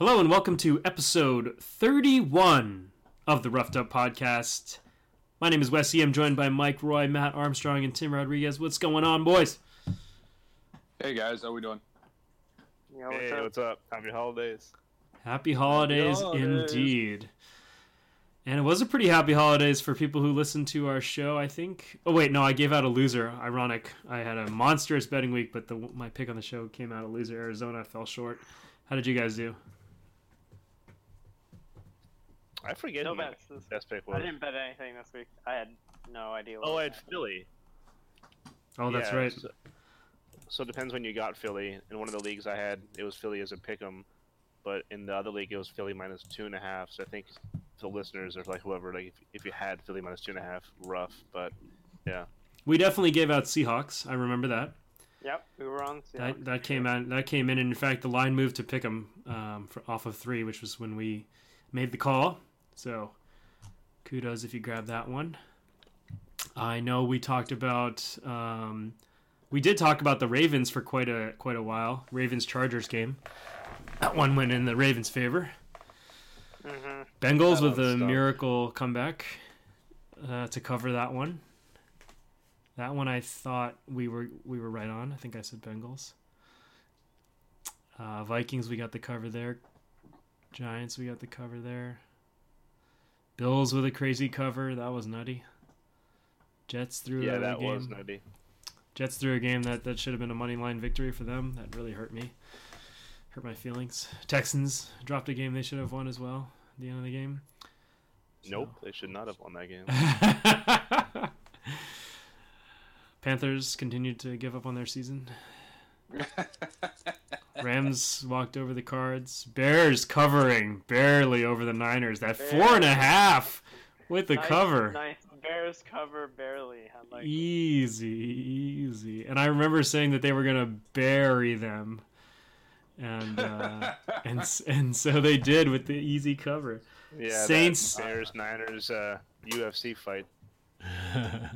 Hello and welcome to episode 31 of the Roughed Up Podcast. My name is Wes I'm joined by Mike Roy, Matt Armstrong, and Tim Rodriguez. What's going on, boys? Hey guys, how we doing? Yeah, what's Hey, up? what's up? Happy holidays. Happy holidays, holidays. indeed. And it was a pretty happy holidays for people who listened to our show, I think. Oh wait, no, I gave out a loser. Ironic. I had a monstrous betting week, but the my pick on the show came out a loser. Arizona fell short. How did you guys do? I forget No bets this best pick I didn't bet anything this week. I had no idea. What Oh, I had happening. Philly. Oh, that's Yeah, right. So, so it depends when you got Philly. In one of the leagues I had, it was Philly as a pick 'em, but in the other league, it was Philly minus two and a half. So I think for the listeners or like whoever, like if, if you had Philly minus two and a half, rough. But yeah, We definitely gave out Seahawks. I remember that. Yep, we were on. That that came out. That came in, and in fact, the line moved to pick 'em um, for, off of three, which was when we made the call. So, kudos if you grab that one. I know we talked about. Um, we did talk about the Ravens for quite a quite a while. Ravens Chargers game. That one went in the Ravens' favor. Mhm. Bengals That with a stunk. miracle comeback uh, to cover that one. That one I thought we were we were right on. I think I said Bengals. Uh, Vikings we got the cover there. Giants we got the cover there. Bills with a crazy cover that was nutty. Jets threw yeah, a that game. was nutty. Jets threw a game that, that should have been a money line victory for them. That really hurt me. Hurt my feelings. Texans dropped a game they should have won as well at the end of the game. Nope, they should not have won that game. Panthers continued to give up on their season. Rams walked over the cards. Bears covering barely over the Niners. That four and a half with the Nice- cover. Nice Bears cover barely. I like. it. Easy, easy. And I remember saying that they were gonna bury them, and uh, and and so they did with the easy cover. Yeah, Saints- Bears, Niners, uh, UFC fight.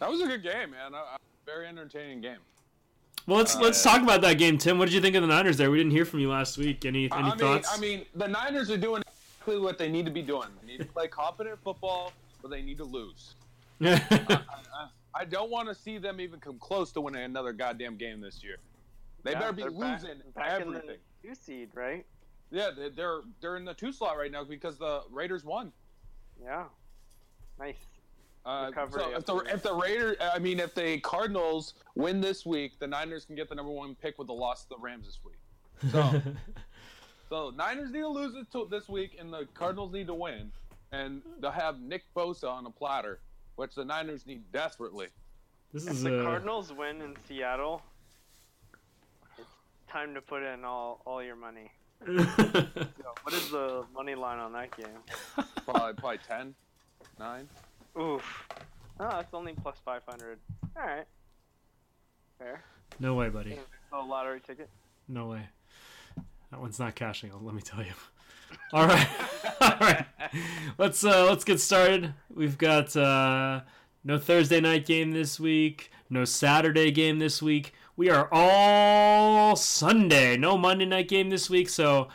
That was a good game, man. A, a very entertaining game. Well, let's Uh, let's talk about that game, Tim. What did you think of the Niners? There, we didn't hear from you last week. Any I any mean, thoughts? I mean, the Niners are doing exactly what they need to be doing. They need to play confident football, but they need to lose. I, I, I don't want to see them even come close to winning another goddamn game this year. They Yeah, better be they're back- losing back in the everything. two seed, right? Yeah, they're they're in the two slot right now because the Raiders won. Yeah. Nice. Uh, so if the the- if the Raiders, I mean, if the Cardinals win this week, the Niners can get the number one pick with the loss to the Rams this week. So, so Niners need to lose it to this week, and the Cardinals need to win, and they'll have Nick Bosa on a platter, which the Niners need desperately. this If is the uh, Cardinals win in Seattle, it's time to put in all all your money. Yo, what is the money line on that game? Probably probably 10, 9. Oof. Oh, it's only plus 500. All right. Fair. no way, buddy. A lottery ticket. No way. That one's not cashing. Let me tell you. All right, all right. Let's uh, let's get started. We've got uh, no Thursday night game this week. No Saturday game this week. We are all Sunday. No Monday night game this week. So,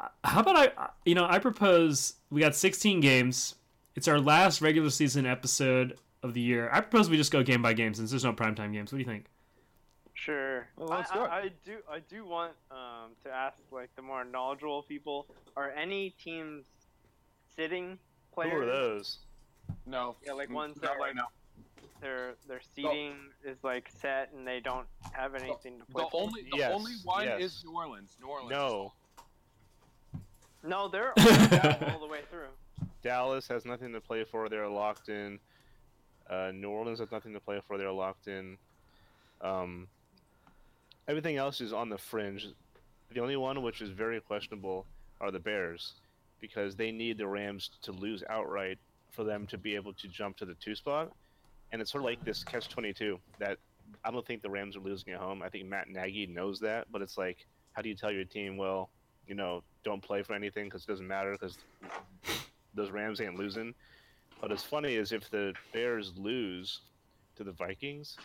uh, how about I? uh, You know, I propose we got 16 games. It's our last regular season episode of the year. I propose we just go game by game since there's no primetime games. What do you think? Sure. Well, let's I, do. I, I do. I do want um, to ask like the more knowledgeable people. Are any teams sitting players? Who players? are those? No. Yeah, like ones not that right like now. their their seating is like set and they don't have anything to play. The for? only the Yes, only one yes. is New Orleans. New Orleans. No, No, they're all, all the way through. Dallas has nothing to play for. They're locked in. Uh, New Orleans has nothing to play for. They're locked in. Um, everything else is on the fringe. The only one which is very questionable are the Bears, because they need the Rams to lose outright for them to be able to jump to the two spot. And it's sort of like this catch twenty two that I don't think the Rams are losing at home. I think Matt Nagy knows that, but it's like, how do you tell your team, well, you know, don't play for anything because it doesn't matter because those Rams ain't losing. But it's funny is if the Bears lose to the Vikings,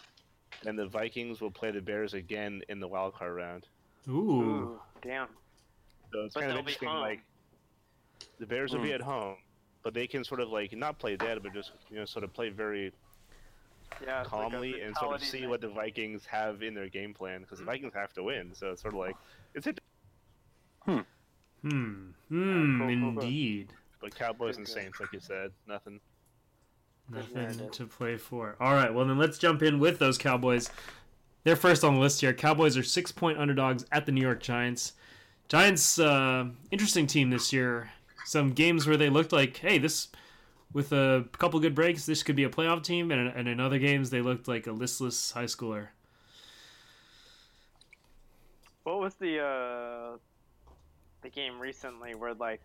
then the Vikings will play the Bears again in the wild card round. Ooh. Ooh, damn. So it's But kind of interesting. Like the Bears will be Hmm. at home, but they can sort of like not play dead, but just you know sort of play very Yeah, it's like calmly and sort of see thing. what the Vikings have in their game plan because the Vikings have to win. So it's sort of like it's hit, Hmm. Hmm. cool, cool. Indeed. But Cowboys and Saints, like you said, nothing. Nothing to play for. All right. Well, then let's jump in with those Cowboys. They're first on the list here. Cowboys are six point underdogs at the New York Giants. Giants, uh, interesting team this year. Some games where they looked like, hey, this, with a couple good breaks, this could be a playoff team. And, and in other games, they looked like a listless high schooler. What was the uh the game recently where like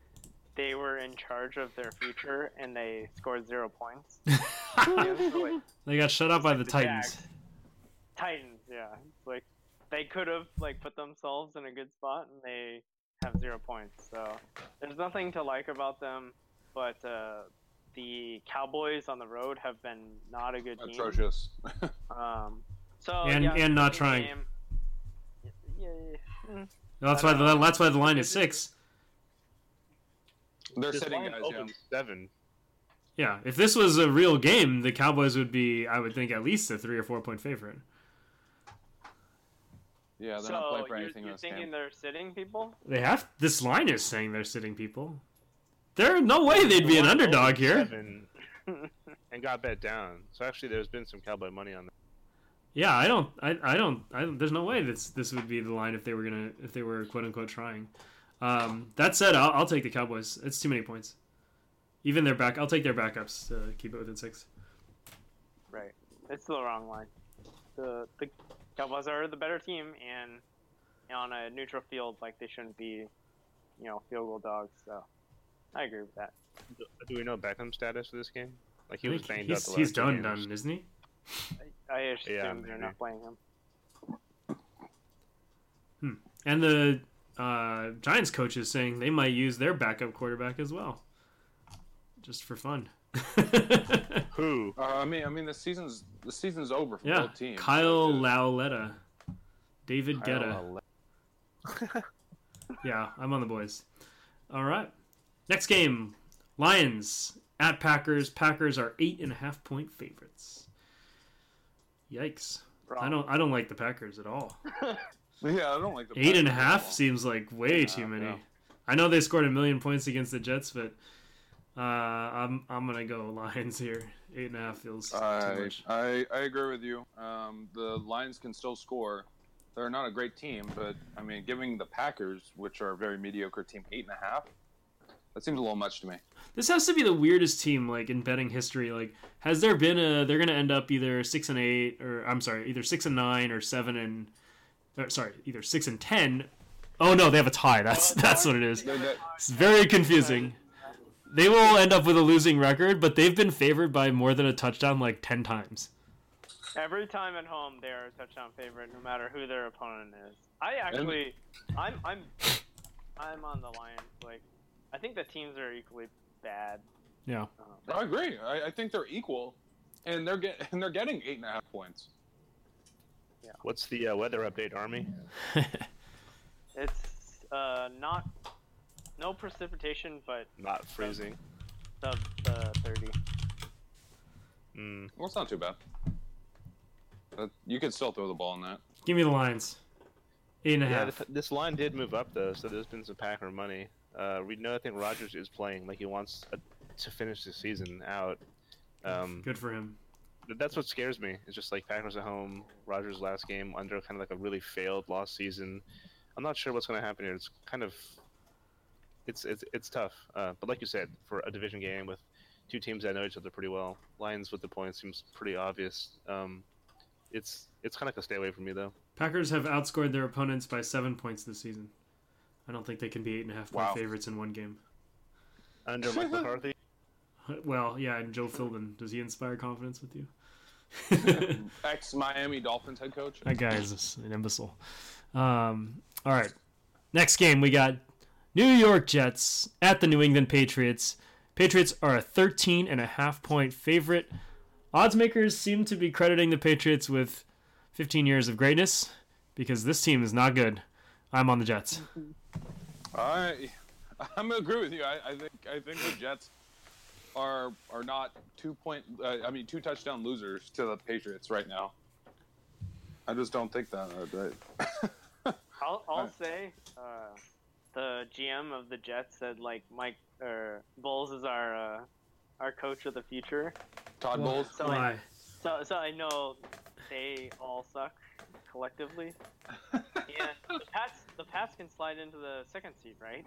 they were in charge of their future and they scored zero points? Yeah, it like they got shut out by the the Titans. Jags. Titans, yeah. It's like they could have like put themselves in a good spot and they have zero points. So there's nothing to like about them, but uh, the Cowboys on the road have been not a good team. Atrocious. Um, so And- yeah, and not trying. game- Yeah, yeah, mm. That's I why don't the, that's why the line is six. They're This sitting line guys, yeah. seven. Yeah, if this was a real game, the Cowboys would be, I would think, at least a three or four point favorite. Yeah, they're so not playing for you're, anything in you're thinking game. they're sitting people? They have this line is saying they're sitting people. There, no way they'd be an underdog here. seven and got bet down. So actually, there's been some Cowboy money on that. Yeah, I don't, I, I don't, I, don't- there's no way this this would be the line if they were gonna, if they were quote unquote trying. Um, that said, I'll, I'll take the Cowboys. It's too many points. Even their back, I'll take their backups to keep it within six. Right. It's the wrong line. The the Cowboys are the better team, and on a neutral field, like they shouldn't be, you know, field goal dogs. So I agree with that. Do, do we know Beckham's status for this game? Like he was think banged up. he's, The he's last done, games. done, isn't he? I, I assume Yeah, they're not playing him. Hmm. And the uh, Giants coach is saying they might use their backup quarterback as well, just for fun. Who? Uh, I mean, I mean, the season's the season's over for yeah, both teams. Kyle Like, Lauletta, David Kyle Guetta. Lauletta. Yeah, I'm on the boys. All right. Next game Lions at Packers. Packers are eight and a half point favorites. Yikes. I don't I don't like the Packers at all. Yeah, I don't like the Eight and a half seems like way Yeah, too many. yeah. I know they scored a million points against the Jets, but uh, I'm I'm gonna go Lions here. Eight and a half feels too I, much. I I agree with you. Um, the Lions can still score. They're not a great team, but I mean, giving the Packers, which are a very mediocre team, eight and a half, that seems a little much to me. This has to be the weirdest team like in betting history. Like, has there been a? They're gonna end up either six and eight, or I'm sorry, either six and nine or seven and, or, sorry, either six and ten. Oh no, they have a tie. That's that's what it is. It's very confusing. They will end up with a losing record, but they've been favored by more than a touchdown like ten times. Every time at home, they are a touchdown favorite, no matter who their opponent is. I actually, I'm, I'm, I'm on the Lions. Like, I think the teams are equally bad. Yeah. Um, I agree. I, I think they're equal, and they're get and they're getting eight and a half points. What's the uh, weather update, Army? it's uh, not, no precipitation, but Not freezing. sub uh, 30. Mm. Well, it's not too bad. But you could still throw the ball in that. Give me the lines. Eight and a Yeah, half. th- this line did move up though, so there's been some Packer money. Uh, we know I think Rodgers is playing like he wants uh to finish the season out. Um, Good for him. Th- that's what scares me. It's just like Packers at home. Rodgers last game under kind of like a really failed lost season. I'm not sure what's going to happen here. It's kind of it's it's it's tough. Uh, but like you said, for a division game with two teams that know each other pretty well, Lions with the points seems pretty obvious. Um, it's it's kind of like a stay away from me though. Packers have outscored their opponents by seven points this season. I don't think they can be eight and a half point Wow. favorites in one game. Under Mike McCarthy, Well, yeah, and Joe Philbin. Does he inspire confidence with you? Ex Miami Dolphins head coach. that guy is an imbecile. Um, all right. Next game, we got New York Jets at the New England Patriots. Patriots are a 13 and a half point favorite. Odds makers seem to be crediting the Patriots with 15 years of greatness because this team is not good. I'm on the Jets. All right. I'm gonna agree with you. I, I think I think the Jets are are not two point. Uh, I mean, two touchdown losers to the Patriots right now. I just don't think that. Right. I'll, I'll Alright. say uh, the GM of the Jets said like Mike or Bowles is our uh, our coach of the future. Todd Why? Bowles. So I, Why? so so I know they all suck collectively. And the Pats the Pats can slide into the second seed, right?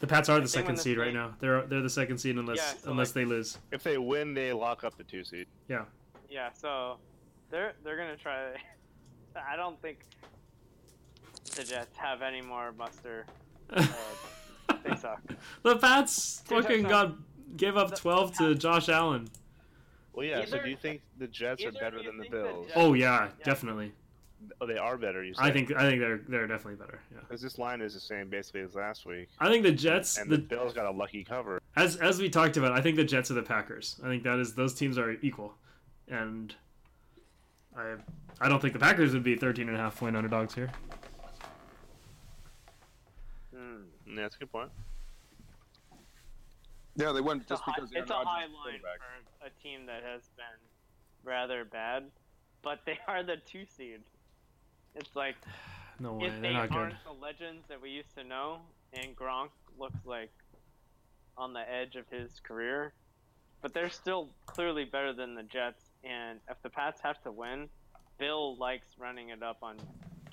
The Pats are the If they second this seed right game- now. They're they're the second seed unless Yeah, so, unless like- they lose. If they win, they lock up the two seed. Yeah. Yeah, so they're they're gonna try. I don't think the Jets have any more muster. Uh, they suck. the Pats Two fucking got touchdowns. gave up The- 12 to Josh Allen. Well, yeah. so do you think the Jets are better than the think the Bills? Jets- Oh yeah, Yeah. definitely. Oh, they are better. You say? I think I think they're they're definitely better. Yeah. because this line is the same basically as last week, I think the Jets and the the Bills got a lucky cover. as as we talked about, I think the Jets are the Packers. I think that is those teams are equal. And I I don't think the Packers would be 13 and a half point underdogs here. Hmm. Yeah, that's a good point. Yeah, they went It's a just high, because it's a high line for a team that has been rather bad, but they are the two seed. It's like No way, if they're they not good. aren't the legends that we used to know, and Gronk looks like on the edge of his career, but they're still clearly better than the Jets. And if the Pats have to win, Bill likes running it up on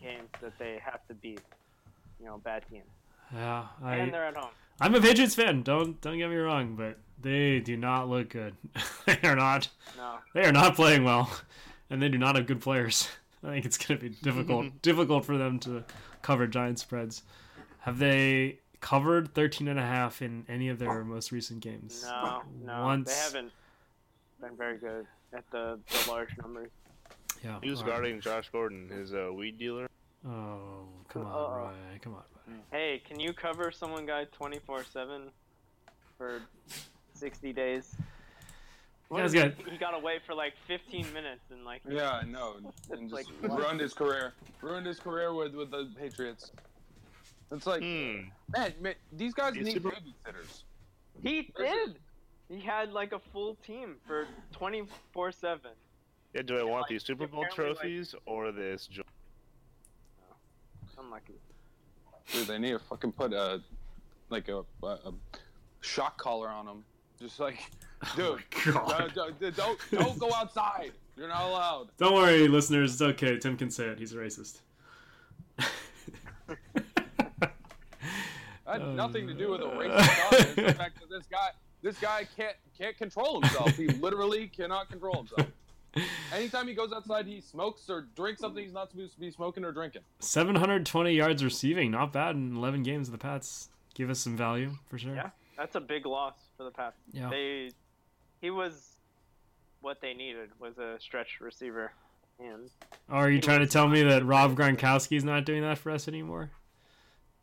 games that they have to beat. You know, bad teams, Yeah, I, and they're at home. I'm a Patriots fan. Don't don't get me wrong, but they do not look good. they are not No, they are not playing well, and they do not have good players. I think it's going to be difficult difficult for them to cover giant spreads. Have they covered 13 and a half in any of their most recent games? no, no. Once. They haven't been very good at the, the large numbers. Yeah. He was all right. guarding Josh Gordon, his uh, weed dealer. Oh, come on, Uh-oh. Ryan. Come on. Ryan. Hey, can you cover someone guy 24 7 for 60 days? You guys got He got away for like 15 minutes and like. Yeah, I know, and just Like, ruined his career. Ruined his career with with the Patriots. It's like, Hmm. man, man, these guys He's need super- babysitters. He did! He had like a full team for 24 7. Yeah, do I want like, these Super Bowl apparently, like- trophies or this? jo- Unlucky. Dude, they need to fucking put a like a, a, a shock collar on them. Just like, dude, Oh my God. don't, don't don't don't go outside. You're not allowed. Don't worry, listeners. It's okay. Tim can say it. He's a racist. That had nothing to do with a uh, racist comment. The fact that this guy this guy can't can't control himself. He literally cannot control himself. Anytime he goes outside, he smokes or drinks something he's not supposed to be smoking or drinking. 720 yards receiving. Not bad in 11 games. The Pats give us some value for sure. Yeah. That's a big loss for the Pats. Yeah. They, he was what they needed was a stretch receiver, and Oh, are you He trying to tell me that Rob Gronkowski's not doing that for us anymore?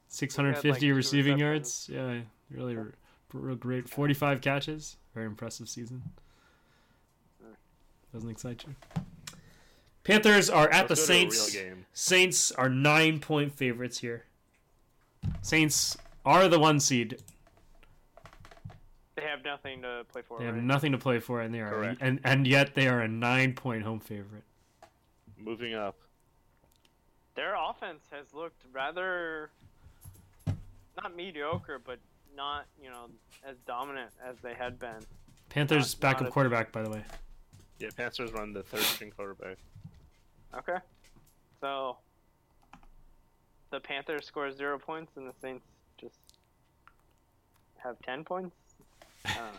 650 two receiving yards. Yeah, really r- real great. 45 catches. Very impressive season. Hmm. Doesn't excite you. Panthers are at the Let's go to a real Saints. Saints are nine point favorites here. Saints are the one seed. They have nothing to play for. They have right? nothing to play for, and they are Correct. and and yet they are a nine point home favorite. Moving up. Their offense has looked rather not mediocre, but not you know as dominant as they had been. Panthers Not- backup not a- quarterback, by the way. Yeah, Panthers run the third string quarterback. Okay, so the Panthers score zero points and the Saints just have ten points. I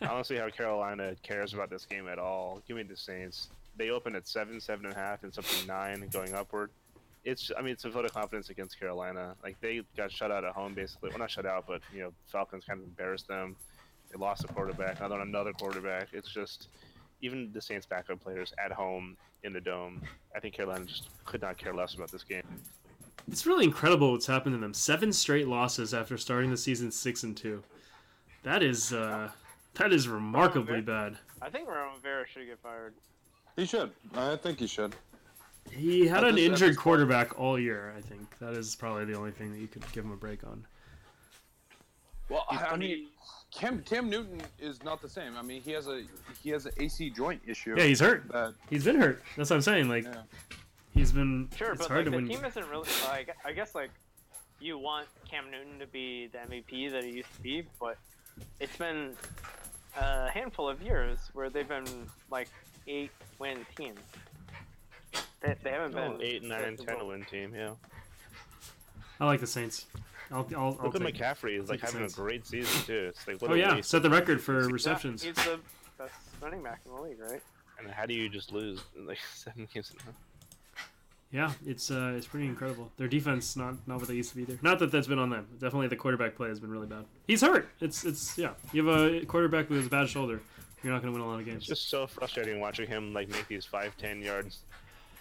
don't. See how Carolina cares about this game at all. Give me the Saints. They opened at seven, seven and a half, and something nine going upward. It's, I mean, it's a vote of confidence against Carolina. Like they got shut out at home, basically. Well, not shut out, but you know, Falcons kind of embarrassed them. They lost a quarterback, another another quarterback. It's just, even the Saints' backup players at home in the dome. I think Carolina just could not care less about this game. It's really incredible what's happened to them. Seven straight losses after starting the season six and two. That is uh, that is remarkably Okay. bad. I think Ron Rivera should get fired. He should. I think he should. He had At an this- at injured this point- quarterback all year. I think that is probably the only thing that you could give him a break on. Well, He's I mean, Cam Cam Newton is not the same. I mean, he has a he has an AC joint issue. Yeah, he's hurt. that He's been hurt. That's what I'm saying. Like yeah. he's been. Sure, it's but hard like to the win. team isn't really like I guess like you want Cam Newton to be the MVP that he used to be, but it's been a handful of years where they've been like eight win teams. They, they haven't been Oh, eight, nine, Super ten Bowl. win team. Yeah. I like the Saints. I'll. I'll, I'll Look at take. McCaffrey. He's like take the having a great season too. It's like what Oh yeah, waste. set the record for Yeah, receptions. he's the best running back in the league, right? And how do you just lose like seven games in a row? Yeah, it's uh, it's pretty incredible. Their defense not not what they used to be either. Not that that's been on them. Definitely the quarterback play has been really bad. He's hurt. It's it's yeah. You have a quarterback with a bad shoulder. You're not going to win a lot of games. It's games. just so frustrating watching him like make these five, ten yards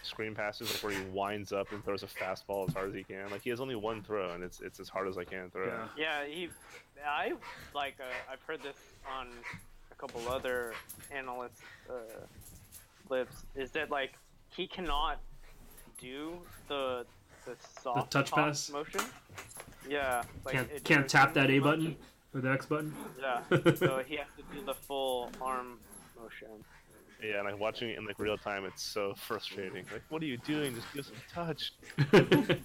screen passes like where he winds up and throws a fastball as hard as he can. Like he has only one throw and it's it's as hard as I can throw. Yeah. Yeah, he. I like. Uh, I've heard this on a couple other analysts' uh, clips. Is that like he cannot do the the soft touch pass? motion? Yeah. Like Can't it- can't tap that A much- button or the X button. Yeah. so he has to do the full arm motion. Yeah, and like watching it in like real time, it's so frustrating. Like, what are you doing? Just give some touch.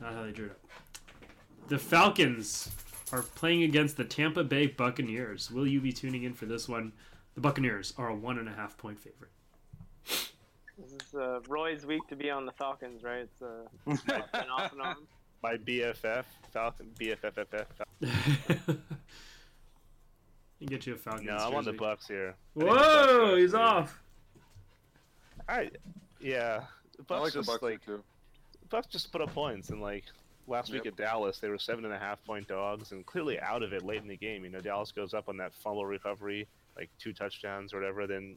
Not how they drew it up. The Falcons are playing against the Tampa Bay Buccaneers. Will you be tuning in for this one? The Buccaneers are a one and a half point favorite. This is uh, Roy's week to be on the Falcons, right? It's uh, up and off and on. My BFF Falcon BFFFF. You get you a Falcons. No, I'm on the jersey. Bucks here. I Bucks Whoa, are he's actually- off. I yeah. The I Bucks like the just Bucks like too. Bucks just put up points and like last week at Dallas they were seven and a half point dogs and clearly out of it late in the game. You know, Dallas goes up on that fumble recovery, like two touchdowns or whatever, then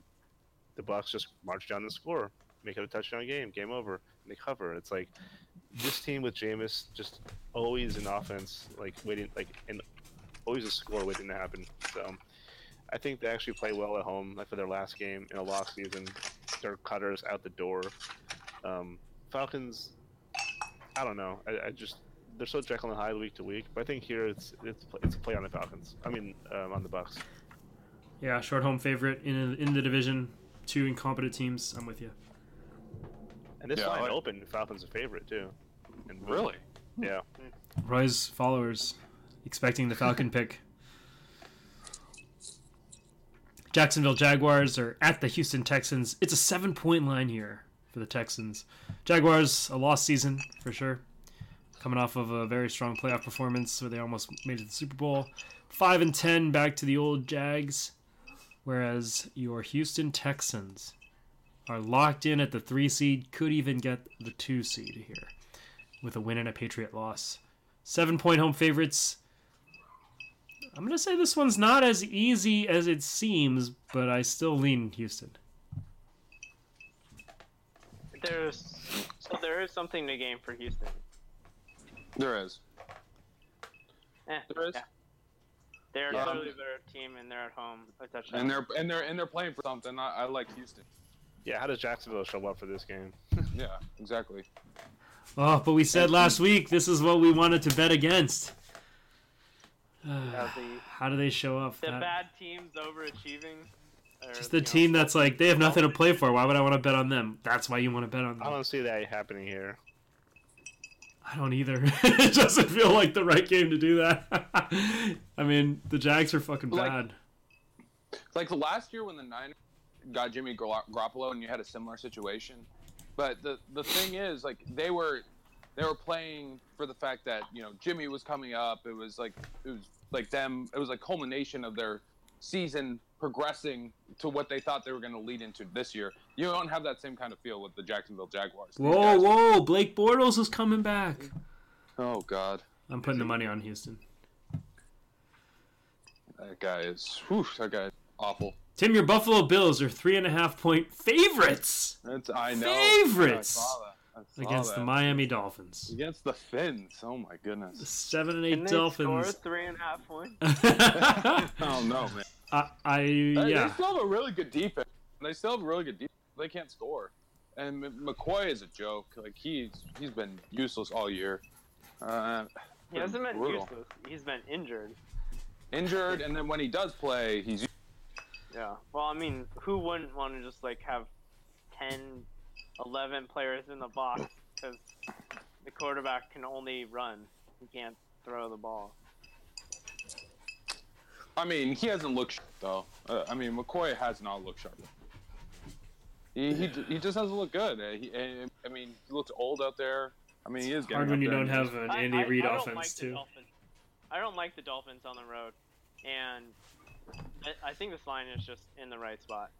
the Bucks just march down the score, make it a touchdown game, game over, and they cover. It's like this team with Jameis just always in offense, like waiting like and always a score waiting to happen. So I think they actually play well at home, like for their last game in a lost season. Dirk Koetter's out the door. Um, Falcons, I don't know. I, I just they're so Jekyll and Hyde week to week, but I think here it's it's it's a play on the Falcons. I mean, um, on the Bucks. Yeah, short home favorite in in the division. Two incompetent teams. I'm with you. And this Yeah, I line like- open, Falcons a favorite too. And Really? Yeah. Roy's followers expecting the Falcon pick. Jacksonville Jaguars are at the Houston Texans. It's a seven point line here for the Texans. Jaguars, a lost season for sure. Coming off of a very strong playoff performance where they almost made it to the Super Bowl. Five and ten back to the old Jags. Whereas your Houston Texans are locked in at the three seed, could even get the two seed here with a win and a Patriot loss. Seven point home favorites. I'm going to say this one's not as easy as it seems, but I still lean Houston. There's so there is something to gain for Houston. There is. Eh, There is. yeah. They're Yeah. clearly a better team, and they're at home. A. And they're and they're and they're playing for something. I, I like Houston. Yeah. How does Jacksonville show up for this game? Yeah, exactly. Oh, but we said last week this is what we wanted to bet against. Yeah, the- How do they show up? the That- bad teams overachieving. just the you know, team that's like they have nothing to play for. Why would I want to bet on them? That's why you want to bet on them. I them. don't see that happening here. I don't either. it doesn't feel like the right game to do that. I mean, the Jags are fucking Like- bad. Like the last year when the Niners got Jimmy Gar- Garoppolo, and you had a similar situation. But the the thing is, like they were they were playing for the fact that you know Jimmy was coming up. It was like it was like them. It was like culmination of their season progressing to what they thought they were going to lead into this year. You don't have that same kind of feel with the Jacksonville Jaguars. Whoa, guys- whoa! Blake Bortles is coming back. Oh God, I'm putting the money on Houston. that guy is. Whew, that guy is awful. Tim, your Buffalo Bills are three and a half point favorites That's I know. Favorites I saw that. I saw against that. the Miami Dolphins. Against the Finns. Oh my goodness. Seven and Can eight they score Dolphins. three and a half points? Oh no, man. I They- yeah. They still have a really good defense. They still have a really good defense. They can't score, and McCoy is a joke. Like he's he's been useless all year. Uh, He hasn't been brutal. useless. He's been injured. Injured, and then when he does play, he's Yeah. Well, I mean, who wouldn't want to just like have 10, 11 players in the box because the quarterback can only run. He can't throw the ball. I mean, he hasn't looked sharp though. Uh, I mean, McCoy has not looked sharp. He, he, he just doesn't look good. Uh, he, uh, I mean, he looks old out there. I mean, he is getting Hard when you there don't have an I- Andy I- Reid I don't offense like the too. Dolphins. I don't like the Dolphins on the road, and I- I think this line is just in the right spot.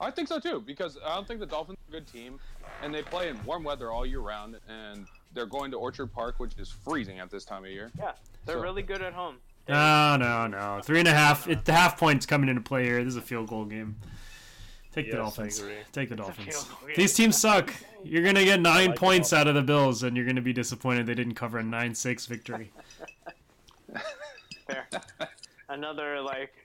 I think so too because I don't think the Dolphins are a good team, and they play in warm weather all year round, and they're going to Orchard Park, which is freezing at this time of year. Yeah, they're So- really good at home. They- No, no, no. Three and a half. It, the half point's coming into play here. This is a field goal game. Take the Yes, I Dolphins. Take the It's Dolphins. field goal game. These teams suck. You're gonna get nine like points out of the Bills, and you're gonna be disappointed they didn't cover a nine-six victory. Fair. Another like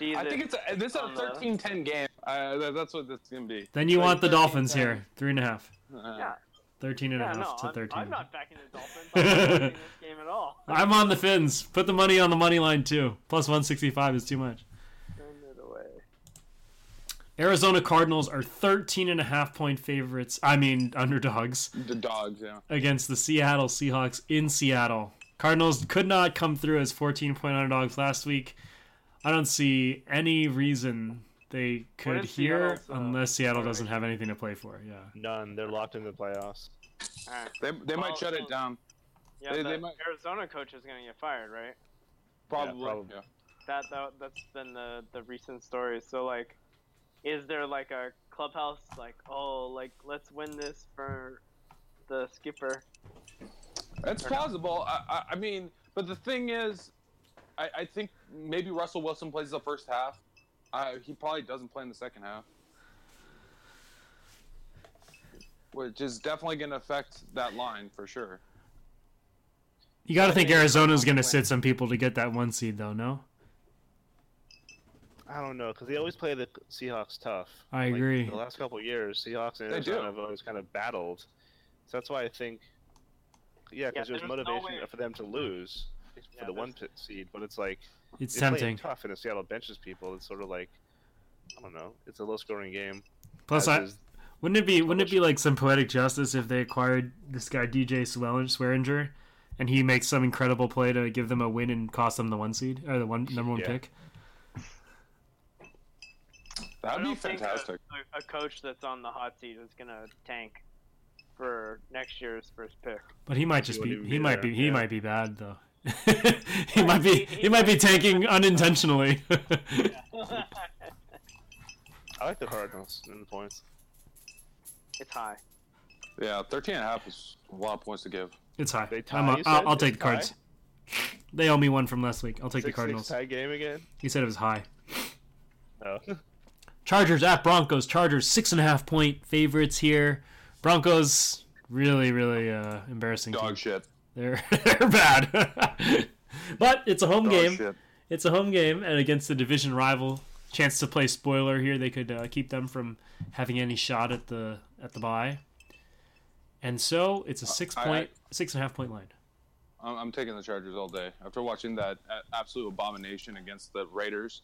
season. I think it's a, this is a on 13-10 game. Uh, that's what it's gonna be. Then you Like want the 13-10. Dolphins here. Three and a half. Uh, yeah, 13 and a half no, to I'm, 13. I'm not backing the Dolphins. I'm not backing this game at all. I'm on the fins. Put the money on the money line too. Plus 165 is too much. Send it away. Arizona Cardinals are 13 and a half point favorites. I mean, underdogs The dogs, yeah. against the Seattle Seahawks in Seattle. Cardinals could not come through as 14 point underdogs last week. I don't see any reason they could if here Seattle's, uh, unless Seattle motivation? doesn't have anything to play for. Yeah. None. They're locked in the playoffs. All right. They, they Well, might shut it down. Yeah, They- the they might- Arizona coach is gonna get fired, right? Probably. probably. yeah. That, that that's been the the recent story. So like, is there like a clubhouse like oh like let's win this for the skipper? That's plausible. I, I, I mean, but the thing is, I, I think maybe Russell Wilson plays the first half. Uh, he probably doesn't play in the second half, which is definitely going to affect that line for sure. You got to think think Arizona's going to sit some people to get that one seed, though, no? I don't know because they always play the Seahawks tough. I Like, agree. The last couple of years, Seahawks and They do. Arizona have always kind of battled. So that's why I think, yeah, because Yeah, there's there's motivation way- for them to lose for Yeah, the one there's- seed. But it's like It's you're tempting. tough, and if Seattle benches people, it's sort of like I don't know. It's a low-scoring game. Plus, I, is- Wouldn't it be wouldn't it be like some poetic justice if they acquired this guy DJ Swell- Swearinger, and he makes some incredible play to give them a win and cost them the one seed or the one number one Yeah. pick? That'd be don't think a- fantastic. A, a coach that's on the hot seat is gonna tank for next year's first pick. But he might just be wouldn't even he be might be he yeah. might be bad though. he might be he might be tanking unintentionally. I like the Cardinals in the points. it's high. Yeah, 13 and a half is a lot of points to give. it's high. They tie, I'm a, you I'll. I'll take the cards. They owe me one from last week. I'll take the Cardinals. Six tie game again. He said it was high. Oh. Chargers at Broncos. Chargers six and a half point favorites here. Broncos really really uh, embarrassing. Dog team. shit. They're they're bad. but it's a home Dog game. shit. It's a home game, and against the division rival, chance to play spoiler here. They could uh, keep them from having any shot at the at the bye. And so it's a six I- point, six and a half point line. I'm, I'm taking the Chargers all day. After watching that absolute abomination against the Raiders,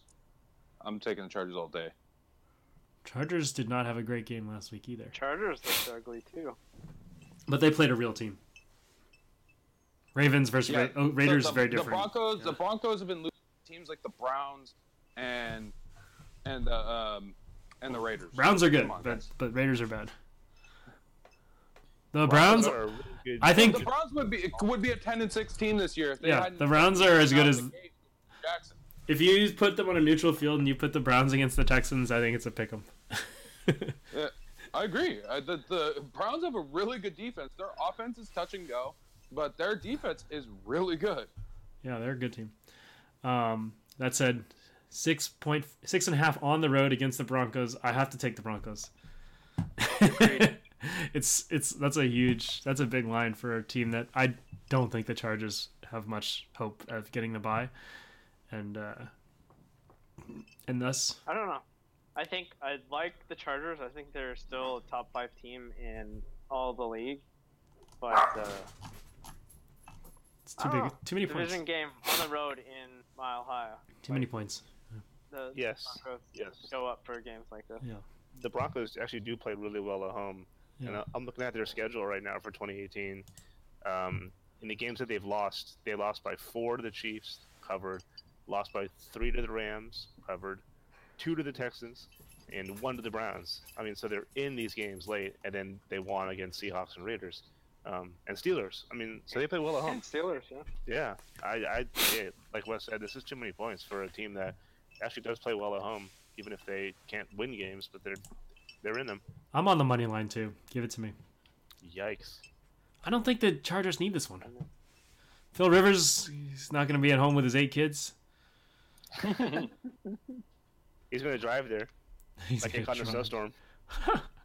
I'm taking the Chargers all day. Chargers did not have a great game last week either, Chargers look ugly too. but they played a real team. Ravens versus Ra- oh, Raiders the, is very the different. Broncos, the Broncos have been losing teams like the Browns and and the um and the Raiders. Browns are good, on, but but Raiders are bad. The Browns, are really good I think- the Browns would be would be a 10 and 6 team this year. If they Yeah, hadn't the Browns are as good as- of the gate with Jackson. if you put them on a neutral field and you put the Browns against the Texans, I think it's a pick 'em. Yeah, I agree. Uh, the the Browns have a really good defense. Their offense is touch and go, but their defense is really good. Yeah, they're a good team. Um, that said, six point six and a half on the road against the Broncos. I have to take the Broncos. it's it's that's a huge that's a big line for a team that I don't think the Chargers have much hope of getting the bye, and uh, and thus I don't know. I think I like the Chargers. I think they're still a top five team in all the league, but uh, It's too Oh, big. Too many points. division game on the road in Mile High. Too many points. The Yes. Broncos Yes. show up for games like this. Yeah. The Broncos actually do play really well at home. Yeah. I- I'm looking at their schedule right now for 2018. Um, in the games that they've lost, they lost by four to the Chiefs, covered. Lost by three to the Rams, covered. Two to the Texans, and one to the Browns. I mean, so they're in these games late, and then they won against Seahawks and Raiders, um, and Steelers. I mean, so they play well at home. And Steelers, yeah. Yeah, I, I, yeah, like Wes said, this is too many points for a team that actually does play well at home, even if they can't win games, but they're they're in them. I'm on the money line too. Give it to me. Yikes! I don't think the Chargers need this one. Phil Rivers, he's not going to be at home with his eight kids. He's gonna drive there He's like gonna a caught in a snowstorm.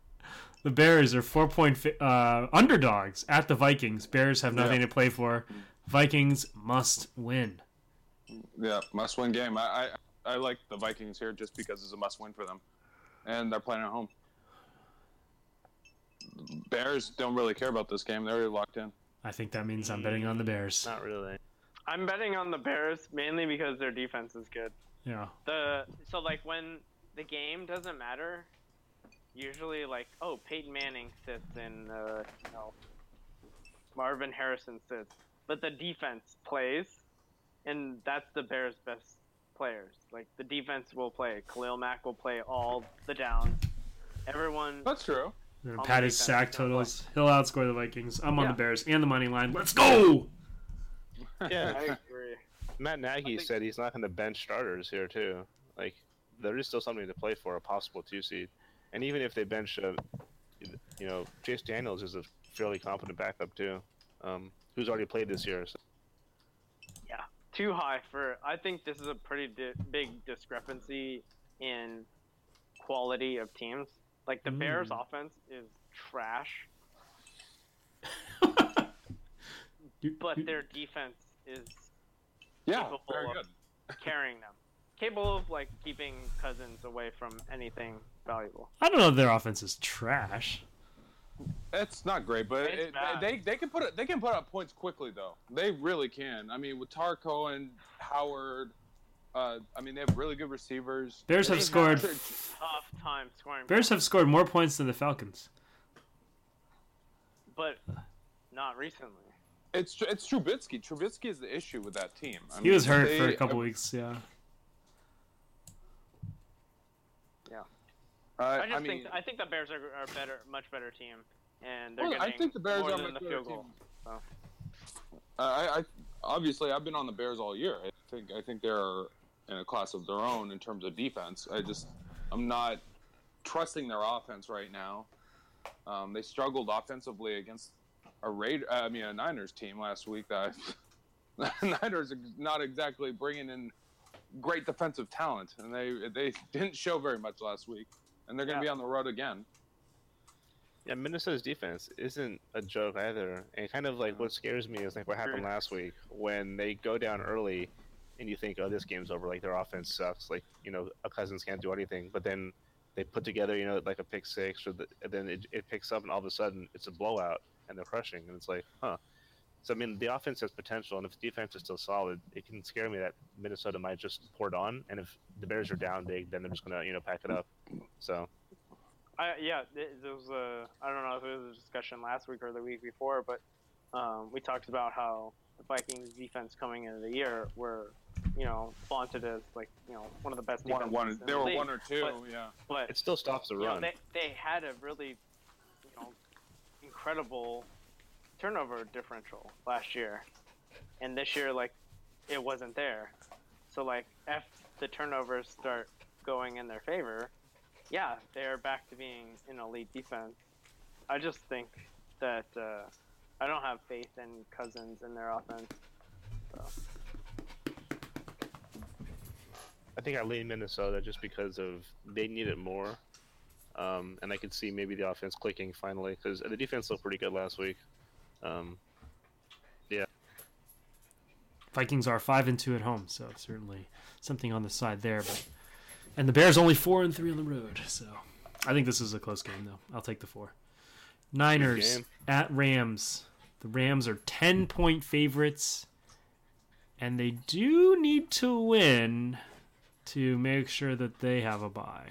The Bears are four point uh, underdogs at the Vikings. Bears have nothing Yeah. to play for. Vikings must win. Yeah, must win game. I, I I like the Vikings here just because it's a must win for them, and they're playing at home. Bears don't really care about this game. They're already locked in. I think that means I'm betting on the Bears. Not really. I'm betting on the Bears mainly because their defense is good. Yeah. The so like when the game doesn't matter, usually like oh Peyton Manning sits and uh, you know Marvin Harrison sits, but the defense plays, and that's the Bears' best players. Like the defense will play. Khalil Mack will play all the downs. Everyone. That's true. We're On gonna the pad his sack gonna totals. He'll outscore the Vikings. I'm on Yeah. the Bears and the money line. Let's go! Yeah, I agree. Matt Nagy think- said he's not going to bench starters here too. Like there is still something to play for, a possible two seed, and even if they bench, uh, you know, Chase Daniels is a fairly competent backup too, um, who's already played this year. So. Yeah, too high for. I think this is a pretty di- big discrepancy in quality of teams. Like the Bears' Mm. offense is trash, but their defense is Yeah, Capable very of- good. Carrying them, capable of like keeping Cousins away from anything valuable. I don't know if their offense is trash. It's not great, but it, they they can put it, they can put up points quickly though. They really can. I mean, with Tarko and Howard, uh, I mean they have really good receivers. Bears They have scored. Tough time scoring. Bears points, have scored more points than the Falcons. but not recently. It's it's Trubisky. Trubisky is the issue with that team. I He mean, was hurt they- for a couple weeks. Yeah. Uh, I just I mean, think I think the Bears are, are better, much better team, and they're well, getting I think the Bears more are than the field goal. so. I, I obviously I've been on the Bears all year. I think I think they're in a class of their own in terms of defense. I just I'm not trusting their offense right now. Um, they struggled offensively against a Raid, I mean a Niners team last week. That Niners are not exactly bringing in great defensive talent, and they they didn't show very much last week. And they're going to Yeah. be on the road again. Yeah, Minnesota's defense isn't a joke either. And kind of like what scares me is like what happened last week when they go down early and you think, oh, this game's over. Like their offense sucks. Like, you know, a Cousins can't do anything. But then they put together, you know, like a pick six or the, and then it, it picks up and all of a sudden it's a blowout and they're crushing. And it's like, huh. So, I mean, the offense has potential. And if the defense is still solid, it can scare me that Minnesota might just pour it on. And if the Bears are down big, then they're just going to, you know, pack it up. So, I, yeah, th- there was a I don't know if it was a discussion last week or the week before, but um, we talked about how the Vikings defense coming into the year were, you know, flaunted as like you know one of the best One, defenses one, in they the were league. one or two. but- yeah. But it still stops the you know, run. they they had a really, you know, incredible turnover differential last year, and this year like it wasn't there. So like if the turnovers start going in their favor, yeah, they're back to being an elite defense. I just think that uh, I don't have faith in Cousins in their offense. So. I think I lean Minnesota just because of they need it more, um, and I could see maybe the offense clicking finally because the defense looked pretty good last week. Um, yeah. Vikings are five and two at home, so certainly something on the side there. But And the Bears only four and three on the road, so I think this is a close game though. I'll take the four. Niners at Rams. The Rams are ten point favorites, and they do need to win to make sure that they have a bye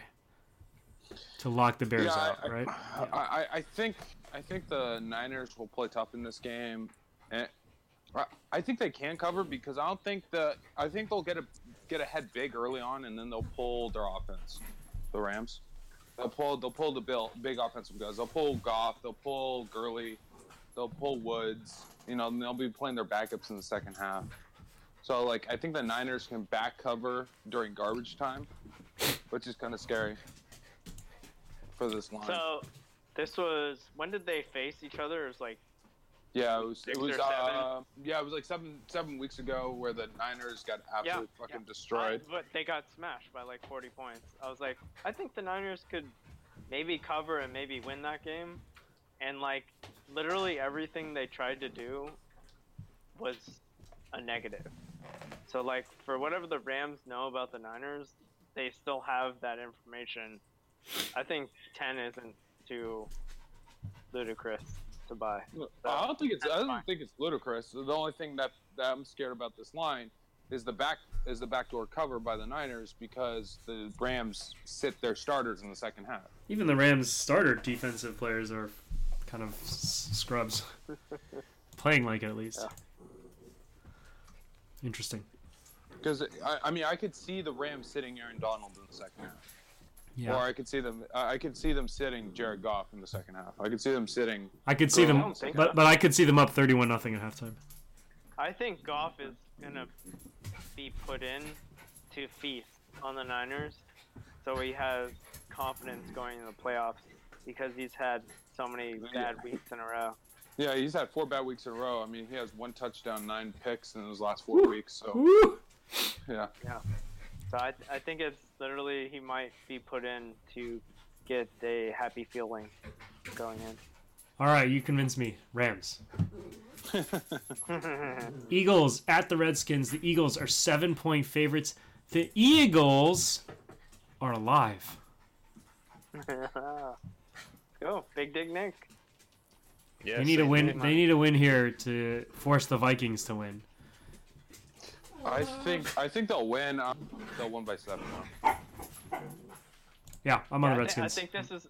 to lock the Bears Yeah, out, I, right? I, I, I think I think the Niners will play tough in this game, and I, think they can cover because I don't think the I think they'll get a get ahead big early on, and then they'll pull their offense. The Rams, they'll pull they'll pull the bill big offensive guys. They'll pull Goff. They'll pull Gurley. They'll pull Woods. You know, they'll be playing their backups in the second half. So like I think the Niners can back cover during garbage time, which is kind of scary for this line. So, this was when did they face each other? It was like Yeah, it was. It was. Uh, yeah, it was like seven seven weeks ago where the Niners got absolutely Yeah, fucking yeah. destroyed. I- but they got smashed by like 40 points. I was like, I think the Niners could maybe cover and maybe win that game. And like, literally everything they tried to do was a negative. So like, for whatever the Rams know about the Niners, they still have that information. I think 10 isn't too ludicrous to buy. I don't think it's. I don't fine. think it's ludicrous. The only thing that, that I'm scared about this line is the back is the backdoor cover by the Niners because the Rams sit their starters in the second half. Even the Rams' starter defensive players are kind of scrubs, playing like it at least. Yeah. Interesting. Because I, I mean, I could see the Rams sitting Aaron Donald in the second half, Yeah, or I could see them. I I could see them sitting Jared Goff in the second half. I could see them sitting. I could see them, don't think but so. but I could see them up thirty-one nothing at halftime. I think Goff is gonna be put in to feast on the Niners, so he has confidence going in the playoffs because he's had so many bad weeks in a row. Yeah, he's had four bad weeks in a row. I mean, he has one touchdown, nine picks in his last four weeks. So Woo! yeah. So I, I think it's literally he might be put in to get a happy feeling going in. All right, you convinced me. Rams. Eagles at the Redskins. The Eagles are seven-point favorites. The Eagles are alive. Go, Big Dick Nick. Yeah, They need a win. thing. They need a win here to force the Vikings to win. I think I think they'll win. Uh, they'll win by seven. Though. Yeah, I'm on Yeah, the Redskins. I think this is.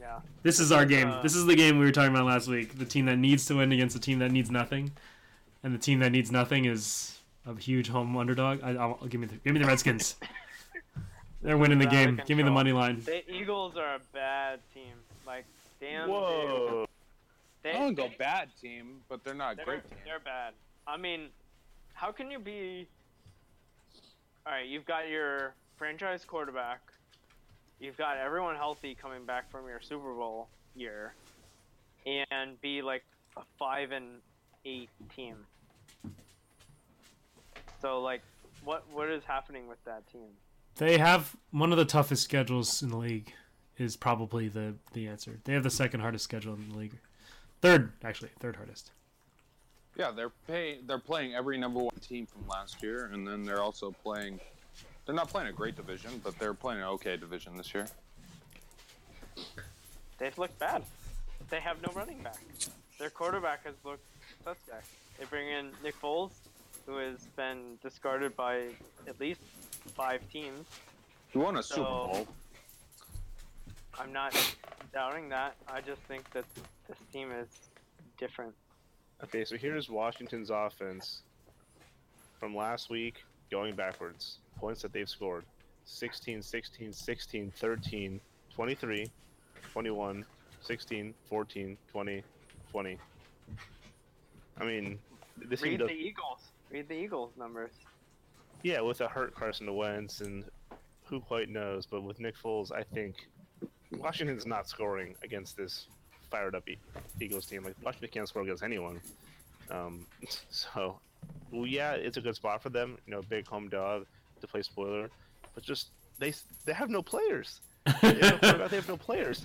Yeah. This is our game. Uh, This is the game we were talking about last week. The team that needs to win against the team that needs nothing, and the team that needs nothing is a huge home underdog. I, I'll, give me the give me the Redskins. They're winning the game. Give me the money line. The Eagles are a bad team. Like, damn. Whoa! They, I don't go bad team, but they're not a They're, great team. they're bad. I mean, how can you be? All right, you've got your franchise quarterback. You've got everyone healthy coming back from your Super Bowl year, and be like a five and eight team. So like, what what is happening with that team? They have one of the toughest schedules in the league. Is probably the the answer. They have the second hardest schedule in the league. Third, actually, third hardest. Yeah, they're pay, They're playing every number one team from last year, and then they're also playing. They're not playing a great division, but they're playing an okay division this year. They've looked bad. They have no running back. Their quarterback has looked suspect. They bring in Nick Foles, who has been discarded by at least five teams. He won a So- Super Bowl. I'm not doubting that. I just think that this team is different. Okay, so here's Washington's offense from last week going backwards. Points that they've scored 16, 16, 16, 13, 23, 21, 16, 14, 20, 20. I mean, this Read the Eagles. Read the Eagles numbers. yeah, with a hurt Carson Wentz and who quite knows, but with Nick Foles, I think Washington's not scoring against this fired up Eagles team. Like Washington can't score against anyone. Um, so, well, yeah, it's a good spot for them. You know, big home dog to play spoiler, but just they they have no players. They have no, they have no players.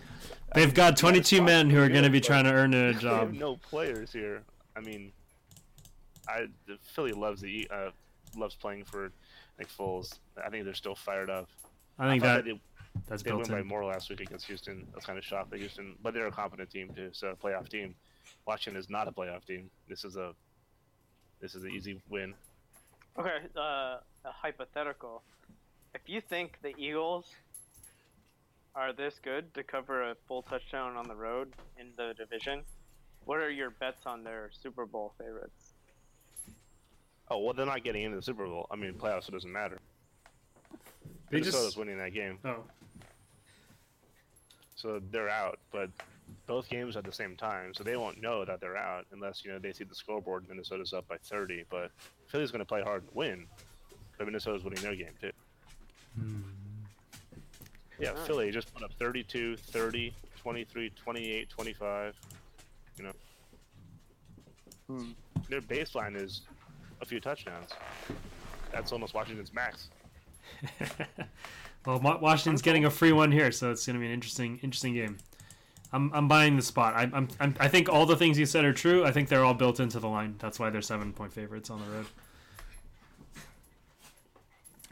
I They've mean, got 22 men who are going to be trying to earn a They have job. no players here. I mean, I Philly loves the uh, loves playing for Nick Foles. I think they're still fired up. I think thought that did- that's they built win by more last week against Houston. I was kind of shocked that Houston, but they're a competent team too, so a playoff team. Washington is not a playoff team. This is a this is an easy win. Okay, uh, a hypothetical. If you think the Eagles are this good to cover a full touchdown on the road in the division, what are your bets on their Super Bowl favorites? Oh well, they're not getting into the Super Bowl. I mean, playoffs it doesn't matter. They Minnesota's just winning that game, oh so they're out. But both games at the same time, so they won't know that they're out unless you know they see the scoreboard. Minnesota's up by 30, but Philly's going to play hard to win. But Minnesota's winning their game too. Hmm. Yeah, Alright. Philly just put up 32, 30, 23, 28, 25. You know, Hmm. their baseline is a few touchdowns. That's almost Washington's max. well, Wa- Washington's getting a free one here, so it's going to be an interesting, interesting game. I'm, I'm buying the spot. I, I'm, I'm, I think all the things you said are true. I think they're all built into the line. That's why they're seven point favorites on the road.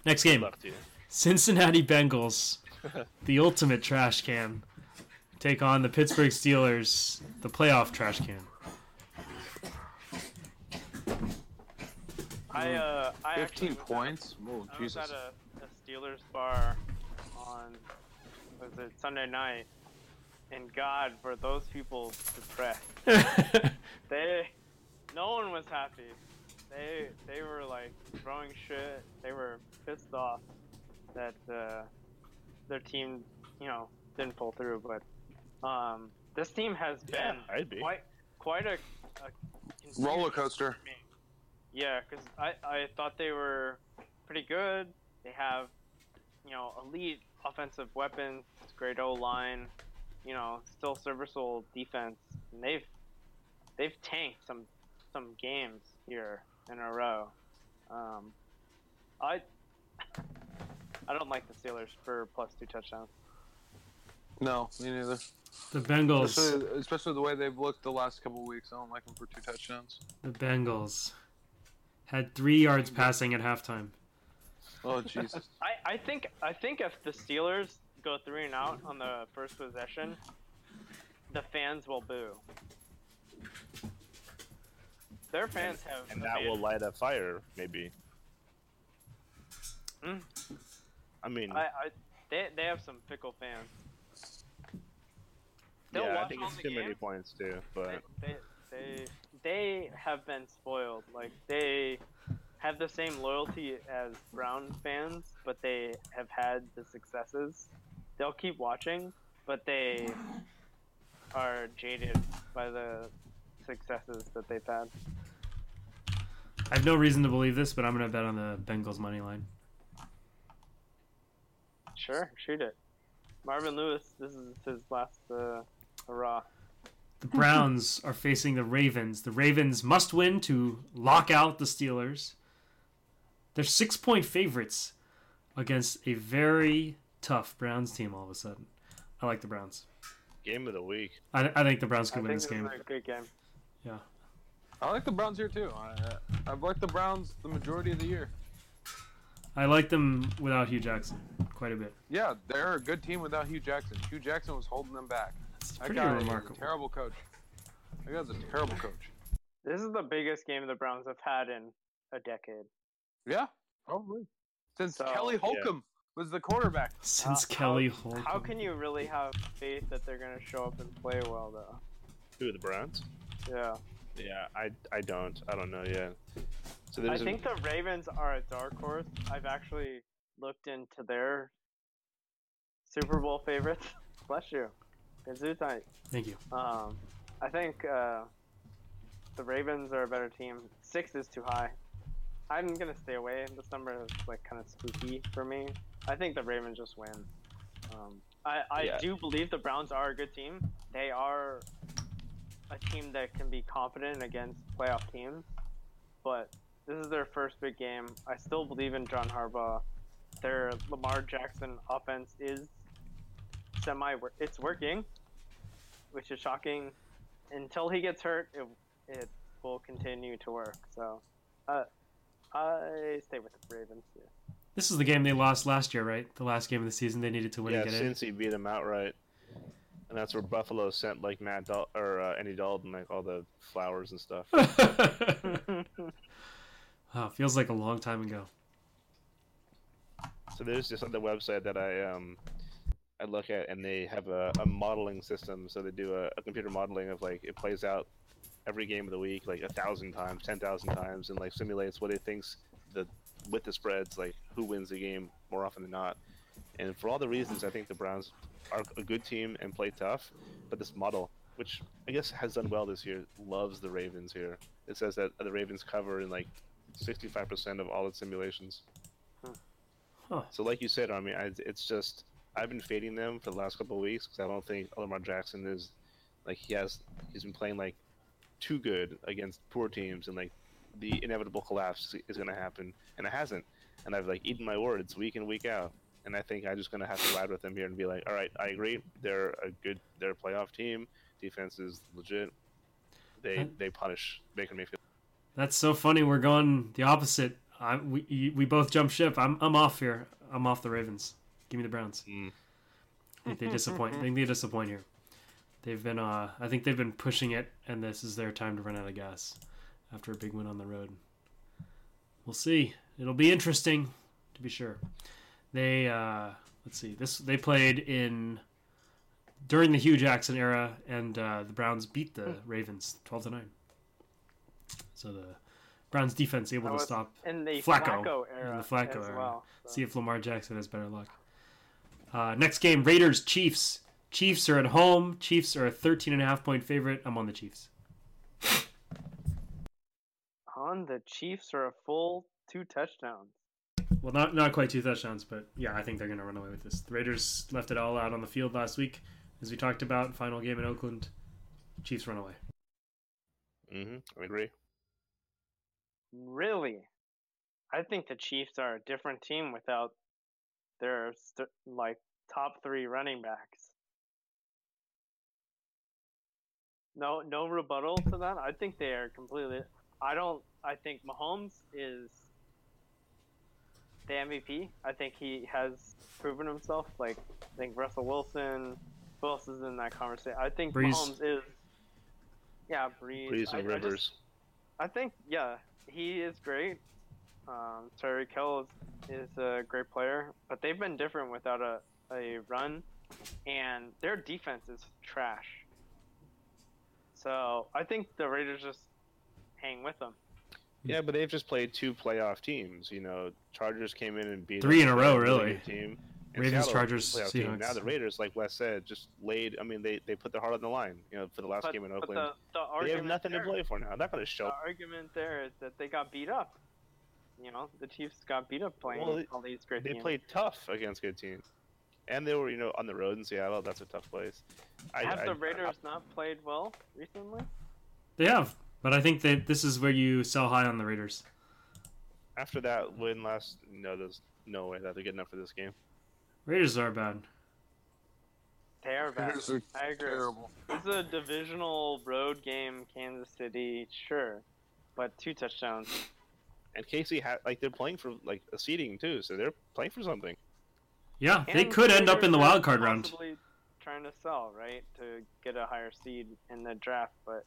Next game, luck to you. Cincinnati Bengals, the ultimate trash can, take on the Pittsburgh Steelers, the playoff trash can. I uh, I 15 was points? Oh, I was Jesus. At a, a Steelers bar on was it Sunday night, and God, were those people depressed. They, no one was happy. They they were like throwing shit. They were pissed off that uh, their team, you know, didn't pull through. But um, this team has Yeah, been I'd be. quite quite a, a Roller coaster. Yeah, because I, I thought they were pretty good. They have, you know, elite offensive weapons, great O line, you know, still serviceable defense, and they've they've tanked some some games here in a row. Um, I I don't like the Steelers for plus two touchdowns. No, me neither. The Bengals, Especially, especially the way they've looked the last couple weeks. I don't like them for two touchdowns. the Bengals had three yards passing at halftime. Oh Jesus. I, I think I think if the Steelers go three and out on the first possession, the fans will boo. Their fans have And that will light a fire, maybe. Hmm. I mean, I, I they, they have some fickle fans. They'll yeah, I think it's the too many points too. But They, they they they have been spoiled. Like they have the same loyalty as Brown fans, but they have had the successes. They'll keep watching, but they are jaded by the successes that they've had. I have no reason to believe this, but I'm going to bet on the Bengals money line. Sure, shoot it. Marvin Lewis, this is his last uh, hurrah. The Browns are facing the Ravens. The Ravens must win to lock out the Steelers. They're six point favorites against a very tough Browns team all of a sudden. I like the Browns. game of the week. I, I think the Browns I can think win this this game. is a good game. Yeah. I like the Browns here too. I, I've liked the Browns the majority of the year. I like them without Hue Jackson quite a bit. Yeah, they're a good team without Hue Jackson. Hue Jackson was holding them back. It's That pretty guy is remarkable. a terrible coach. That guy's a terrible coach. This is the biggest game the Browns have had in a decade. Yeah, probably. Since So- Kelly Holcomb was the quarterback. Since Uh, Kelly how, Holcomb. How can you really have faith that they're gonna show up and play well though? Who the Browns? Yeah. Yeah, I I don't. I don't know yet. So I there's think the Ravens are a dark horse. I've actually looked into their Super Bowl favorites. Bless you. Gesundheit. Thank you. Um, I think uh, the Ravens are a better team. Six is too high. I'm gonna stay away. This number is like kind of spooky for me. I think the Ravens just win. Um, I I Yeah. do believe the Browns are a good team. They are a team that can be confident against playoff teams, but this is their first big game. I still believe in John Harbaugh. Their Lamar Jackson offense is semi. It's working, which is shocking. Until he gets hurt, it it will continue to work. So, uh, I stay with the Ravens. Here. This is the game they lost last year, right? The last game of the season they needed to win yeah, and get in. Cincy beat them outright, and that's where Buffalo sent like Matt Dal- or uh, Andy Dalton like all the flowers and stuff. oh, feels like a long time ago. So there's this other website that I um I look at, and they have a, a modeling system. So they do a, a computer modeling of like it plays out every game of the week like a thousand times, ten thousand times, and like simulates what it thinks the with the spreads, like who wins the game more often than not. And for all the reasons, I think the Browns are a good team and play tough, but this model, which I guess has done well this year, loves the Ravens here. It says that the Ravens cover in like 65% of all its simulations. Huh. So, like you said, I mean, I, it's just I've been fading them for the last couple of weeks because I don't think Lamar Jackson is like he has he's been playing like too good against poor teams and like the inevitable collapse is going to happen and it hasn't and I've like eaten my words week in week out and I think I'm just going to have to ride with them here and be like all right I agree they're a good they're a playoff team defense is legit they Huh? they punish Baker Mayfield That's so funny. We're going the opposite. I, we we both jump ship. I'm I'm off here. I'm off the Ravens. Give me the Browns. Mm. I think they disappoint. I think they disappoint here. They've been uh I think they've been pushing it, and this is their time to run out of gas after a big win on the road. We'll see. It'll be interesting, to be sure. They uh let's see. This they played in during the Hue Jackson era, and uh, the Browns beat the Ravens twelve to nine. So the Browns defense able to stop. in the Flacco. Flacco, In the Flacco era. well. so. See if Lamar Jackson has better luck. Uh, next game, Raiders Chiefs. Chiefs are at home. Chiefs are a 13 and a half point favorite. I'm on the Chiefs. On the Chiefs are a full two touchdowns. Well, not not quite two touchdowns, but yeah, I think they're going to run away with this. The Raiders left it all out on the field last week, as we talked about. Final game in Oakland. Chiefs run away. Mm-hmm. I agree Really? I think the Chiefs are a different team without their like top three running backs. No, no rebuttal to that. I think they are completely. I don't. I think Mahomes is the MVP. I think he has proven himself. Like I think Russell Wilson. Who else is in that conversation? I think Brees. Mahomes is. Yeah, Brees. Brees I- and I just- Rivers I think yeah, he is great. Um, Tyreek Hill is, is a great player, but they've been different without a, a run, and their defense is trash. So I think the Raiders just hang with them. Yeah, but they've just played two playoff teams. You know, Chargers came in and beat Three us, in a row, really really. Team. And Ravens, Seattle, Chargers, playoff team. Seahawks. Now the Raiders, like Wes said, just laid. I mean, they, they put their heart on the line. You know, for the last But, game in but Oakland, the, the they have nothing there, to play for now. They're not going to The argument there is that they got beat up. You know, the Chiefs got beat up playing Well, they- all these great teams. They teams. played tough against good teams, and they were, you know, on the road in Seattle. That's a tough place. I, Have I- the Raiders not played well recently? They have, but I think that this is where you sell high on the Raiders. after that win last, no, there's no way that they're good enough for this game. Raiders are bad. They are bad. Raiders are I agree. terrible. It's a divisional road game, Kansas City, sure, but two touchdowns. And Casey had like they're playing for like a seeding too, so they're playing for something. Yeah, they could end up in the wild card round. Trying to sell, right, to get a higher seed in the draft, but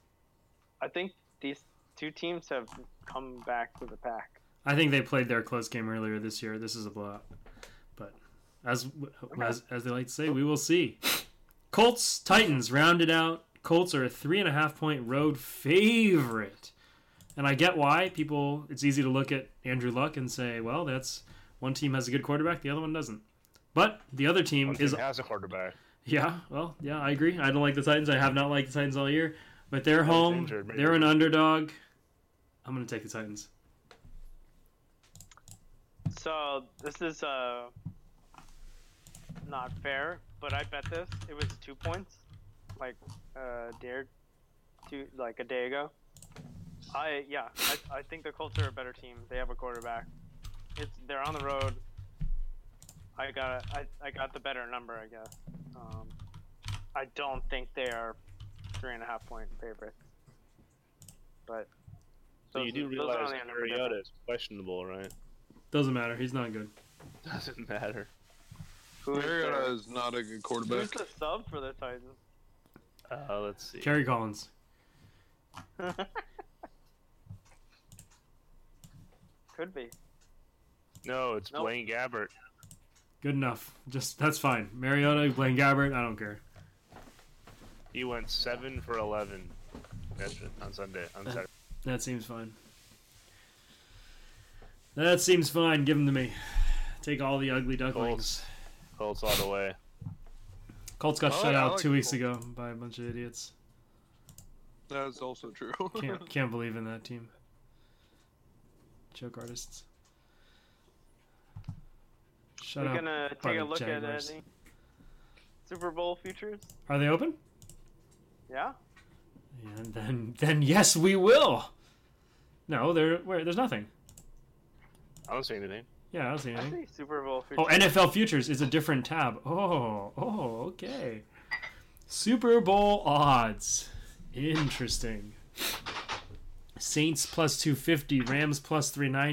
I think these two teams have come back to the pack. I think they played their close game earlier this year. This is a blowout, but as as, as they like to say, we will see. Colts Titans rounded out. Colts are a three and a half point road favorite, and I get why people. It's easy to look at Andrew Luck and say, well, that's one team has a good quarterback, the other one doesn't. But the other team One is team has a quarterback. yeah, well, yeah, I agree. I don't like the Titans. I have not liked the Titans all year, but they're Well, home. injured. They're an underdog. I'm gonna take the Titans. So this is uh not fair, but I bet this it was two points, like uh dare two like a day ago. I yeah, I, I think the Colts are a better team. They have a quarterback. It's they're on the road. I got I, I got the better number, I guess. Um, I don't think they are three and a half point favorites. But So you do realize only a Mariota is questionable, right? Doesn't matter. He's not good. Doesn't matter. Who is Mariota there? is not a good quarterback. Who's quarterback. the sub for the Titans? Uh, let's see. Kerry Collins. Could be. No, it's Nope. Blaine Gabbert. Good enough. Just that's fine. Mariota, Blaine Gabbert. I don't care. He went seven for eleven on Sunday. On Saturday. That seems fine. That seems fine. Give them to me. Take all the ugly ducklings. Colts Colts all the way. Colts got I shut like- I out like two weeks Colts. ago by a bunch of idiots. That is also true. Can't can't believe in that team. Joke artists. Shut We're up. gonna by take a the look at Jaguars. any Super Bowl futures. Are they open? Yeah. And then then yes, we will. No, there where there's nothing. I don't see anything. Yeah, I don't see I anything. see Super Bowl futures. Oh, NFL futures is a different tab. Oh, oh, okay. Super Bowl odds. Interesting. Saints plus 250, Rams plus 390.